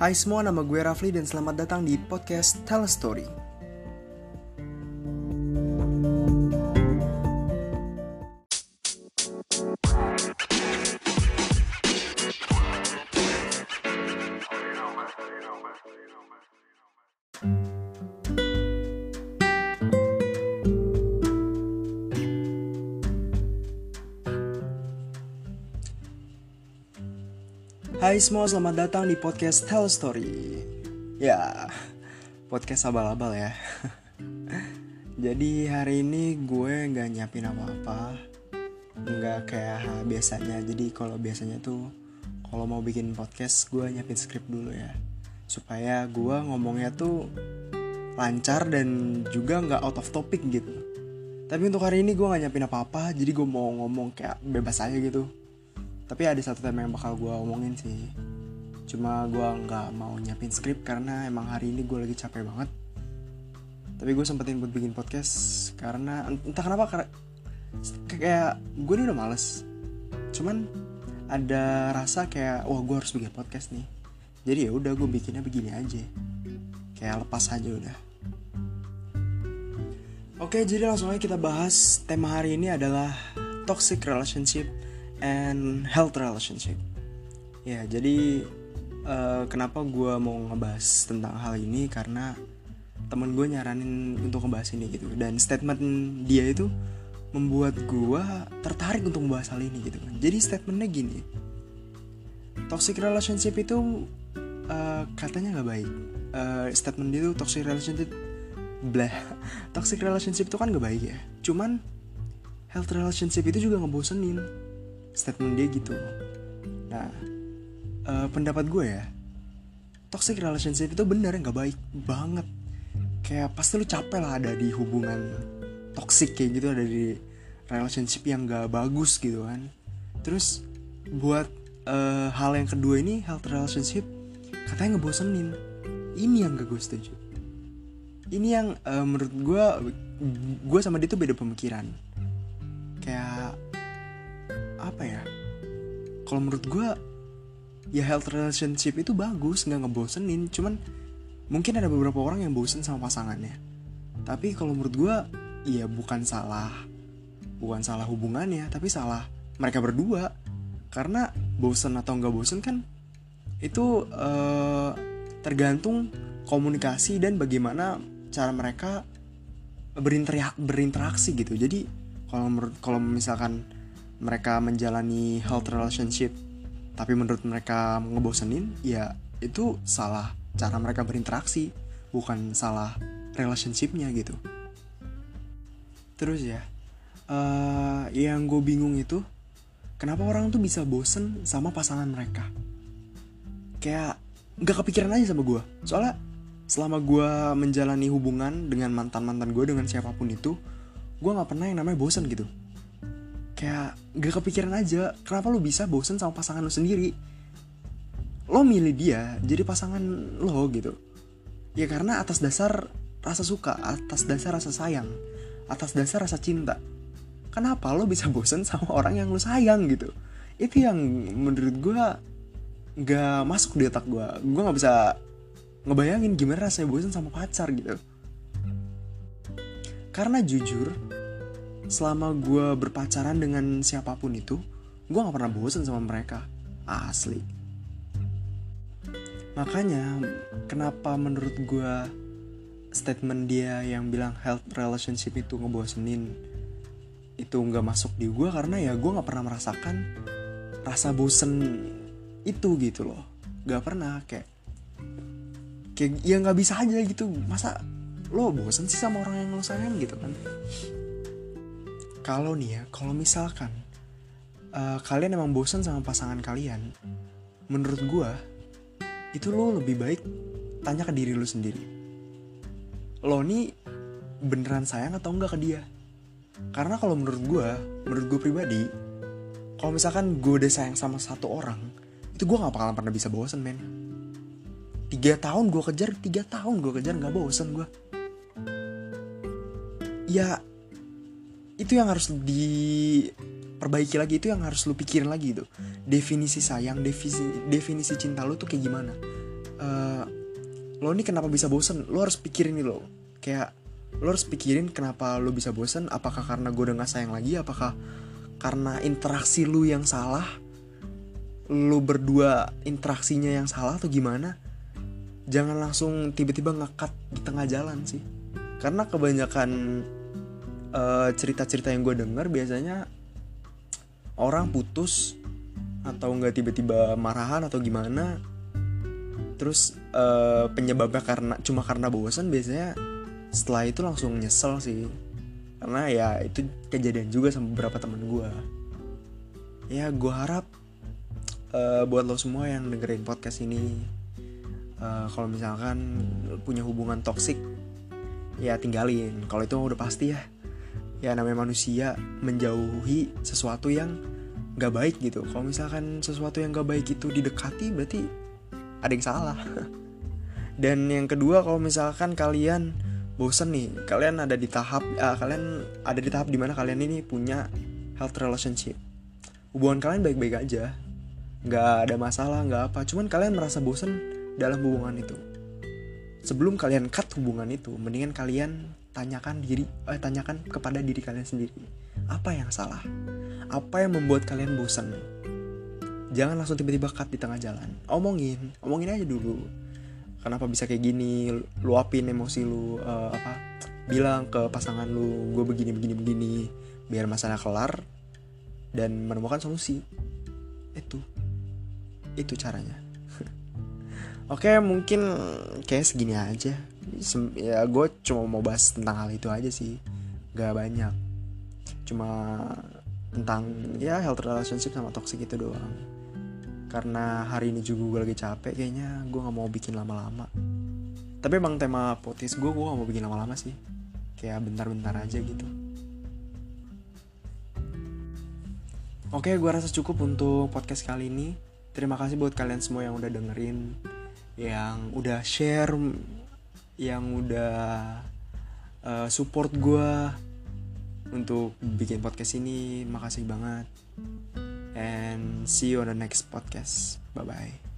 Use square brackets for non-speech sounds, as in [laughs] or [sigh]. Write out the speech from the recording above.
Hai semua, nama gue Rafli dan selamat datang di podcast Tell a Story. Hai semua, selamat datang di podcast Tell Story. Ya, podcast abal-abal ya. [laughs] Jadi hari ini gue nggak nyiapin apa-apa, nggak kayak biasanya. Jadi kalau biasanya tuh kalau mau bikin podcast gue nyiapin skrip dulu ya, supaya gue ngomongnya tuh lancar dan juga nggak out of topic gitu. Tapi untuk hari ini gue nggak nyiapin apa-apa, jadi gue mau ngomong kayak bebas aja gitu tapi ada satu tema yang bakal gue omongin sih. Cuma gue nggak mau nyiapin skrip karena emang hari ini gue lagi capek banget. Tapi gue sempetin buat bikin podcast karena entah kenapa kayak gue ini udah males. Cuman ada rasa kayak wah gue harus bikin podcast nih. Jadi ya udah gue bikinnya begini aja. Kayak lepas aja udah. Oke jadi langsung aja kita bahas tema hari ini adalah toxic relationship and health relationship. Ya, jadi uh, kenapa gue mau ngebahas tentang hal ini karena temen gue nyaranin untuk ngebahas ini gitu dan statement dia itu membuat gue tertarik untuk membahas hal ini gitu kan. Jadi statementnya gini, toxic relationship itu uh, katanya nggak baik. Uh, statement dia itu toxic relationship blah toxic relationship itu kan gak baik ya cuman health relationship itu juga ngebosenin statement dia gitu. Nah uh, pendapat gue ya toxic relationship itu bener nggak baik banget. Kayak pasti lu capek lah ada di hubungan toxic kayak gitu ada di relationship yang gak bagus gitu kan. Terus buat uh, hal yang kedua ini health relationship katanya ngebosenin. Ini yang gak gue setuju. Ini yang uh, menurut gue gue sama dia tuh beda pemikiran. Kayak apa ya? Kalau menurut gue ya health relationship itu bagus nggak ngebosenin. Cuman mungkin ada beberapa orang yang bosen sama pasangannya. Tapi kalau menurut gue ya bukan salah bukan salah hubungannya tapi salah mereka berdua. Karena bosen atau nggak bosen kan itu uh, tergantung komunikasi dan bagaimana cara mereka berinteraksi gitu. Jadi kalau menurut kalau misalkan mereka menjalani health relationship tapi menurut mereka ngebosenin ya itu salah cara mereka berinteraksi bukan salah relationshipnya gitu. Terus ya uh, yang gue bingung itu kenapa orang tuh bisa bosen sama pasangan mereka? Kayak nggak kepikiran aja sama gue. Soalnya selama gue menjalani hubungan dengan mantan mantan gue dengan siapa pun itu gue nggak pernah yang namanya bosen gitu kayak gak kepikiran aja kenapa lu bisa bosen sama pasangan lu sendiri? Lo milih dia jadi pasangan lo gitu. Ya karena atas dasar rasa suka atas dasar rasa sayang atas dasar rasa cinta. Kenapa lo bisa [laughs] bosen sama orang yang lo sayang gitu? Itu yang menurut gue gak masuk di otak gue gue gak bisa ngebayangin gimana rasanya bosen sama pacar gitu. Karena jujur selama gue berpacaran dengan siapa pun itu gue gak pernah bosen sama mereka. Asli. Makanya kenapa menurut gue statement dia yang bilang health relationship itu ngebosenin itu nggak masuk di gue karena ya gue nggak pernah merasakan rasa bosen itu gitu loh. Gak pernah kayak kayak ya nggak bisa aja gitu. Masa lo bosen sih sama orang yang lo sayang gitu kan kalau nih ya, kalau misalkan uh, kalian emang bosan sama pasangan kalian, menurut gue itu lo lebih baik tanya ke diri lo sendiri. Lo nih beneran sayang atau enggak ke dia? Karena kalau menurut gue, menurut gue pribadi, kalau misalkan gue udah sayang sama satu orang, itu gue gak bakalan pernah bisa bosen men. Tiga tahun gue kejar, tiga tahun gue kejar gak bosen gue. Ya itu yang harus diperbaiki lagi itu yang harus lu pikirin lagi itu. Definisi sayang definisi definisi cinta lu tuh kayak gimana? Uh, lo ini kenapa bisa bosen? Lo harus pikirin nih lo. Kayak lo harus pikirin kenapa lo bisa bosen? Apakah karena gue udah gak sayang lagi? Apakah karena interaksi lu yang salah? Lu berdua interaksinya yang salah atau gimana? Jangan langsung tiba-tiba ngekat di tengah jalan sih. Karena kebanyakan uh, cerita-cerita yang gue denger biasanya orang putus atau nggak tiba-tiba marahan atau gimana. Terus uh, penyebabnya karena cuma karena bosan biasanya setelah itu langsung nyesel sih. Karena ya itu kejadian juga sama beberapa teman gue ya gue harap uh, buat lo semua yang dengerin podcast ini uh, kalau misalkan punya hubungan toksik ya tinggalin. Kalau itu udah pasti ya ya namanya manusia menjauhi sesuatu yang gak baik gitu. Kalau misalkan sesuatu yang gak baik itu didekati berarti ada yang salah. [laughs] Dan yang kedua kalau misalkan kalian bosen nih kalian ada di tahap uh, kalian ada di tahap di mana kalian ini punya health relationship. Hubungan kalian baik-baik aja. Nggak ada masalah nggak apa. Cuman kalian merasa bosen dalam hubungan itu. Sebelum kalian cut hubungan itu mendingan kalian tanyakan diri eh, tanyakan kepada diri kalian sendiri. Apa yang salah? Apa yang membuat kalian bosan jangan langsung tiba-tiba cut di tengah jalan. Omongin omongin aja dulu. Kenapa bisa kayak gini? Luapin emosi lu uh, apa? Bilang ke pasangan lu gue begini begini begini. Biar masalah kelar dan menemukan solusi. Itu. Itu caranya. [laughs] Oke mungkin kayak segini aja ya gue cuma mau bahas tentang hal itu aja sih. Gak banyak. Cuma tentang ya health relationship sama toxic itu doang. Karena hari ini juga gue lagi capek kayaknya gue nggak mau bikin lama-lama. Tapi emang tema potis gue gue gak mau bikin lama-lama sih. Kayak bentar-bentar aja gitu. Oke gue rasa cukup untuk podcast kali ini. Terima kasih buat kalian semua yang udah dengerin yang udah share yang udah uh, support gue untuk bikin podcast ini makasih banget and see you on the next podcast. Bye bye.